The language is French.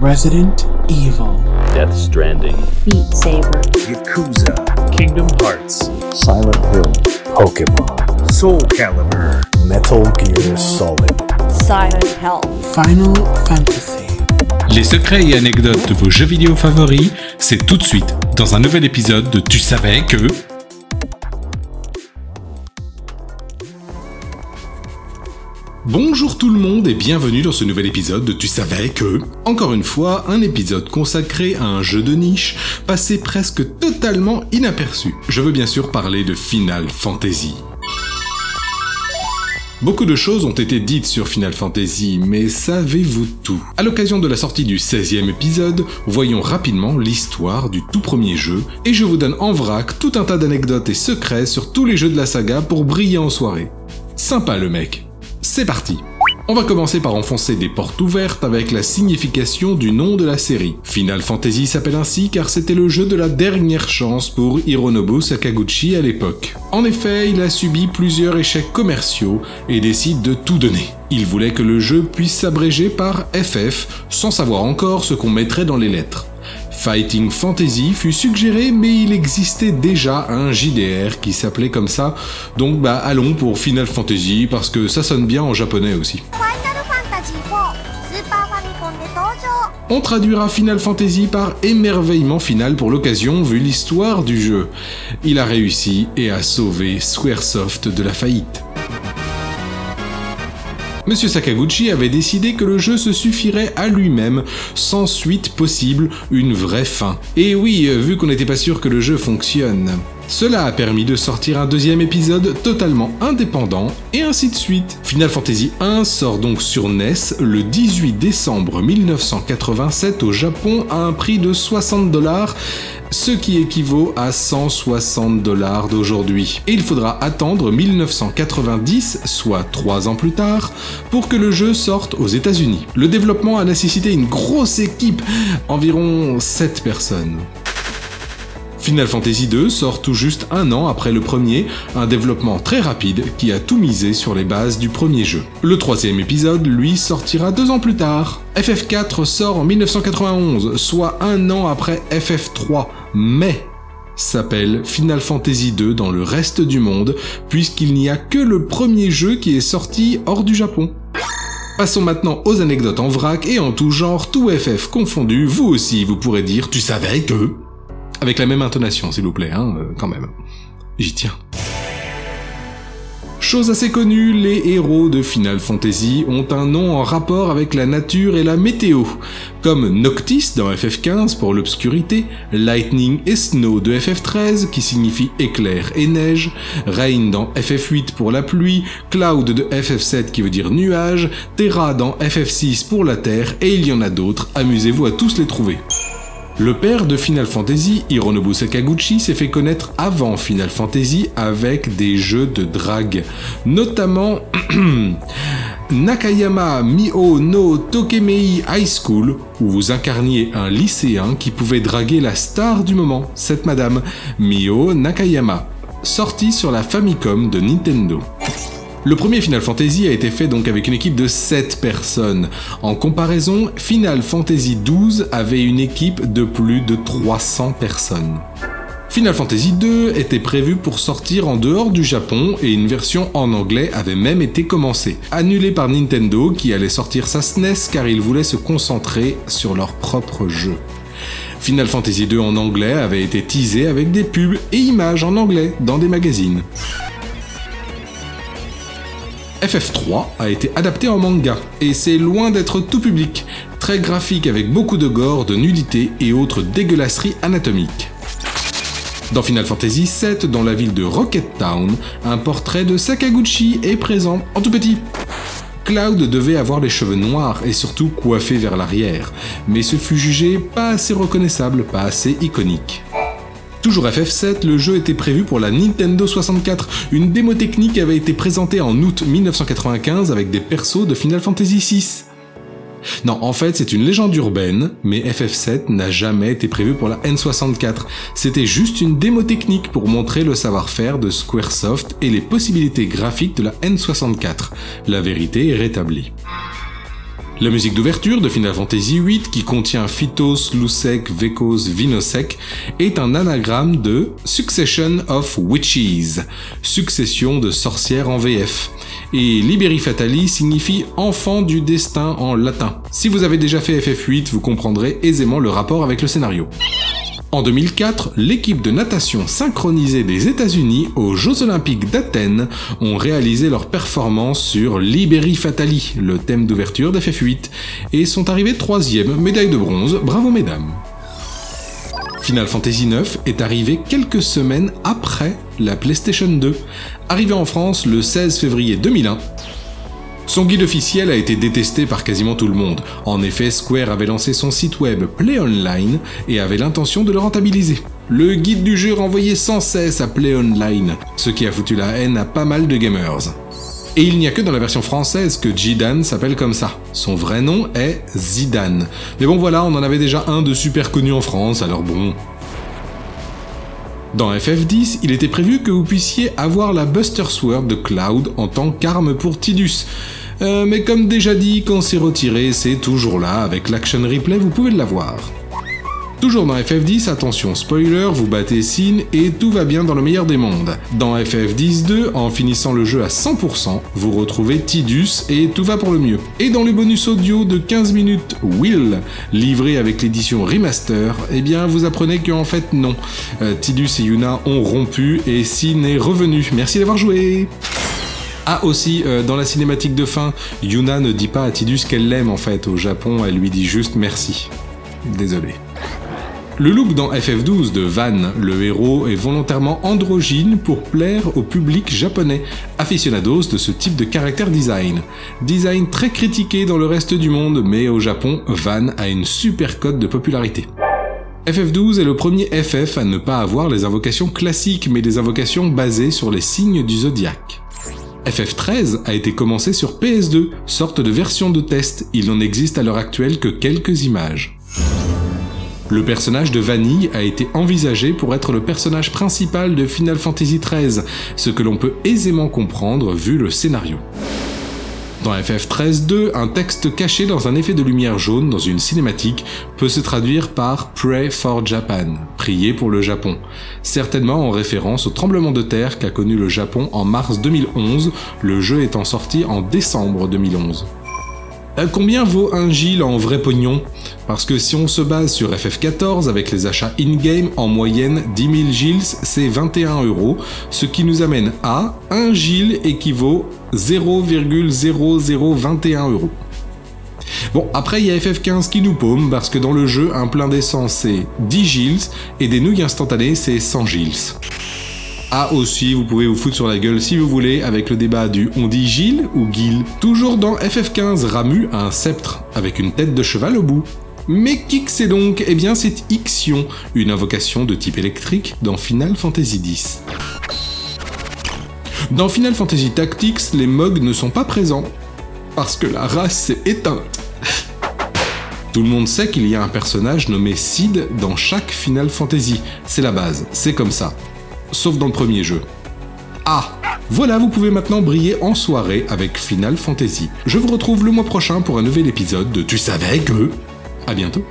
Resident Evil, Death Stranding, Beat Saber, Yakuza, Kingdom Hearts, Silent Hill, Pokemon, Soul Calibur, Metal Gear Solid. Silent Hell, Final Fantasy. Les secrets et anecdotes de vos jeux vidéo favoris, c'est tout de suite dans un nouvel épisode de Tu savais que... Bonjour tout le monde et bienvenue dans ce nouvel épisode de Tu savais que... Encore une fois, un épisode consacré à un jeu de niche passé presque totalement inaperçu. Je veux bien sûr parler de Final Fantasy. Beaucoup de choses ont été dites sur Final Fantasy, mais savez-vous tout? À l'occasion de la sortie du 16e épisode, voyons rapidement l'histoire du tout premier jeu, et je vous donne en vrac tout un tas d'anecdotes et secrets sur tous les jeux de la saga pour briller en soirée. Sympa le mec. C'est parti on va commencer par enfoncer des portes ouvertes avec la signification du nom de la série. Final Fantasy s'appelle ainsi car c'était le jeu de la dernière chance pour Hironobu Sakaguchi à l'époque. En effet, il a subi plusieurs échecs commerciaux et décide de tout donner. Il voulait que le jeu puisse s'abréger par FF sans savoir encore ce qu'on mettrait dans les lettres. Fighting Fantasy fut suggéré, mais il existait déjà un JDR qui s'appelait comme ça, donc bah allons pour Final Fantasy parce que ça sonne bien en japonais aussi. On traduira Final Fantasy par émerveillement final pour l'occasion vu l'histoire du jeu. Il a réussi et a sauvé Squaresoft de la faillite. Monsieur Sakaguchi avait décidé que le jeu se suffirait à lui-même, sans suite possible, une vraie fin. Et oui, vu qu'on n'était pas sûr que le jeu fonctionne. Cela a permis de sortir un deuxième épisode totalement indépendant, et ainsi de suite. Final Fantasy 1 sort donc sur NES le 18 décembre 1987 au Japon à un prix de 60 dollars, ce qui équivaut à 160 dollars d'aujourd'hui. Et il faudra attendre 1990, soit 3 ans plus tard, pour que le jeu sorte aux États-Unis. Le développement a nécessité une grosse équipe, environ 7 personnes. Final Fantasy II sort tout juste un an après le premier, un développement très rapide qui a tout misé sur les bases du premier jeu. Le troisième épisode, lui, sortira deux ans plus tard. FF4 sort en 1991, soit un an après FF3, mais s'appelle Final Fantasy II dans le reste du monde, puisqu'il n'y a que le premier jeu qui est sorti hors du Japon. Passons maintenant aux anecdotes en vrac et en tout genre, tout FF confondu, vous aussi vous pourrez dire tu savais que... Avec la même intonation, s'il vous plaît, hein, euh, quand même. J'y tiens. Chose assez connue, les héros de Final Fantasy ont un nom en rapport avec la nature et la météo, comme Noctis dans FF15 pour l'obscurité, Lightning et Snow de FF13 qui signifie éclair et neige, Rain dans FF8 pour la pluie, Cloud de FF7 qui veut dire nuage, Terra dans FF6 pour la terre, et il y en a d'autres, amusez-vous à tous les trouver. Le père de Final Fantasy, Hironobu Sakaguchi, s'est fait connaître avant Final Fantasy avec des jeux de drague, notamment Nakayama Mio no Tokemei High School, où vous incarniez un lycéen qui pouvait draguer la star du moment, cette madame, Mio Nakayama, sortie sur la Famicom de Nintendo. Le premier Final Fantasy a été fait donc avec une équipe de 7 personnes. En comparaison, Final Fantasy XII avait une équipe de plus de 300 personnes. Final Fantasy II était prévu pour sortir en dehors du Japon et une version en anglais avait même été commencée, annulée par Nintendo qui allait sortir sa SNES car ils voulaient se concentrer sur leur propre jeu. Final Fantasy II en anglais avait été teasé avec des pubs et images en anglais dans des magazines. FF3 a été adapté en manga, et c'est loin d'être tout public, très graphique avec beaucoup de gore, de nudité et autres dégueulasseries anatomiques. Dans Final Fantasy VII, dans la ville de Rocket Town, un portrait de Sakaguchi est présent, en tout petit. Cloud devait avoir les cheveux noirs et surtout coiffés vers l'arrière, mais ce fut jugé pas assez reconnaissable, pas assez iconique. Toujours FF7, le jeu était prévu pour la Nintendo 64. Une démo technique avait été présentée en août 1995 avec des persos de Final Fantasy VI. Non, en fait, c'est une légende urbaine, mais FF7 n'a jamais été prévu pour la N64. C'était juste une démo technique pour montrer le savoir-faire de Squaresoft et les possibilités graphiques de la N64. La vérité est rétablie. La musique d'ouverture de Final Fantasy VIII, qui contient Phytos, Lusek, Vekos, Vinosek, est un anagramme de Succession of Witches, succession de sorcières en VF. Et Liberi Fatali signifie enfant du destin en latin. Si vous avez déjà fait FF8, vous comprendrez aisément le rapport avec le scénario. En 2004, l'équipe de natation synchronisée des États-Unis aux Jeux Olympiques d'Athènes ont réalisé leur performance sur Liberi Fatali, le thème d'ouverture d'FF8, et sont arrivés troisième, médaille de bronze, bravo mesdames. Final Fantasy IX est arrivé quelques semaines après la PlayStation 2, arrivé en France le 16 février 2001 son guide officiel a été détesté par quasiment tout le monde. En effet, Square avait lancé son site web Play Online et avait l'intention de le rentabiliser. Le guide du jeu renvoyait sans cesse à Play Online, ce qui a foutu la haine à pas mal de gamers. Et il n'y a que dans la version française que Jidan s'appelle comme ça. Son vrai nom est Zidane. Mais bon voilà, on en avait déjà un de super connu en France, alors bon. Dans FF10, il était prévu que vous puissiez avoir la Buster Sword de Cloud en tant qu'arme pour Tidus. Euh, mais comme déjà dit, quand c'est retiré, c'est toujours là, avec l'action replay, vous pouvez l'avoir. Toujours dans FF10, attention spoiler, vous battez Sin et tout va bien dans le meilleur des mondes. Dans FF10-2, en finissant le jeu à 100%, vous retrouvez Tidus et tout va pour le mieux. Et dans le bonus audio de 15 minutes Will, livré avec l'édition remaster, eh bien vous apprenez qu'en fait non. Euh, Tidus et Yuna ont rompu et Sin est revenu. Merci d'avoir joué ah aussi, euh, dans la cinématique de fin, Yuna ne dit pas à Tidus qu'elle l'aime en fait. Au Japon, elle lui dit juste merci. Désolé. Le look dans FF12 de Van, le héros, est volontairement androgyne pour plaire au public japonais, aficionados de ce type de caractère design. Design très critiqué dans le reste du monde, mais au Japon, Van a une super cote de popularité. FF12 est le premier FF à ne pas avoir les invocations classiques, mais des invocations basées sur les signes du zodiaque. FF13 a été commencé sur PS2, sorte de version de test, il n'en existe à l'heure actuelle que quelques images. Le personnage de Vanille a été envisagé pour être le personnage principal de Final Fantasy XIII, ce que l'on peut aisément comprendre vu le scénario. Dans FF13-2, un texte caché dans un effet de lumière jaune dans une cinématique peut se traduire par Pray for Japan, prier pour le Japon, certainement en référence au tremblement de terre qu'a connu le Japon en mars 2011, le jeu étant sorti en décembre 2011. Euh, combien vaut un Gil en vrai pognon? Parce que si on se base sur FF14 avec les achats in-game, en moyenne 10 000 Gils c'est 21 euros, ce qui nous amène à 1 Gil équivaut 0,0021 euros. Bon, après il y a FF15 qui nous paume parce que dans le jeu, un plein d'essence c'est 10 Gils et des nouilles instantanées c'est 100 Gils. Ah aussi, vous pouvez vous foutre sur la gueule si vous voulez avec le débat du on dit Gilles ou Gil. Toujours dans FF15, Ramu a un sceptre avec une tête de cheval au bout. Mais qui c'est donc? Eh bien c'est Ixion, une invocation de type électrique dans Final Fantasy X. Dans Final Fantasy Tactics, les Mogs ne sont pas présents, parce que la race s'est éteinte. Tout le monde sait qu'il y a un personnage nommé Sid dans chaque Final Fantasy, c'est la base, c'est comme ça sauf dans le premier jeu. Ah Voilà, vous pouvez maintenant briller en soirée avec Final Fantasy. Je vous retrouve le mois prochain pour un nouvel épisode de Tu savais que... À bientôt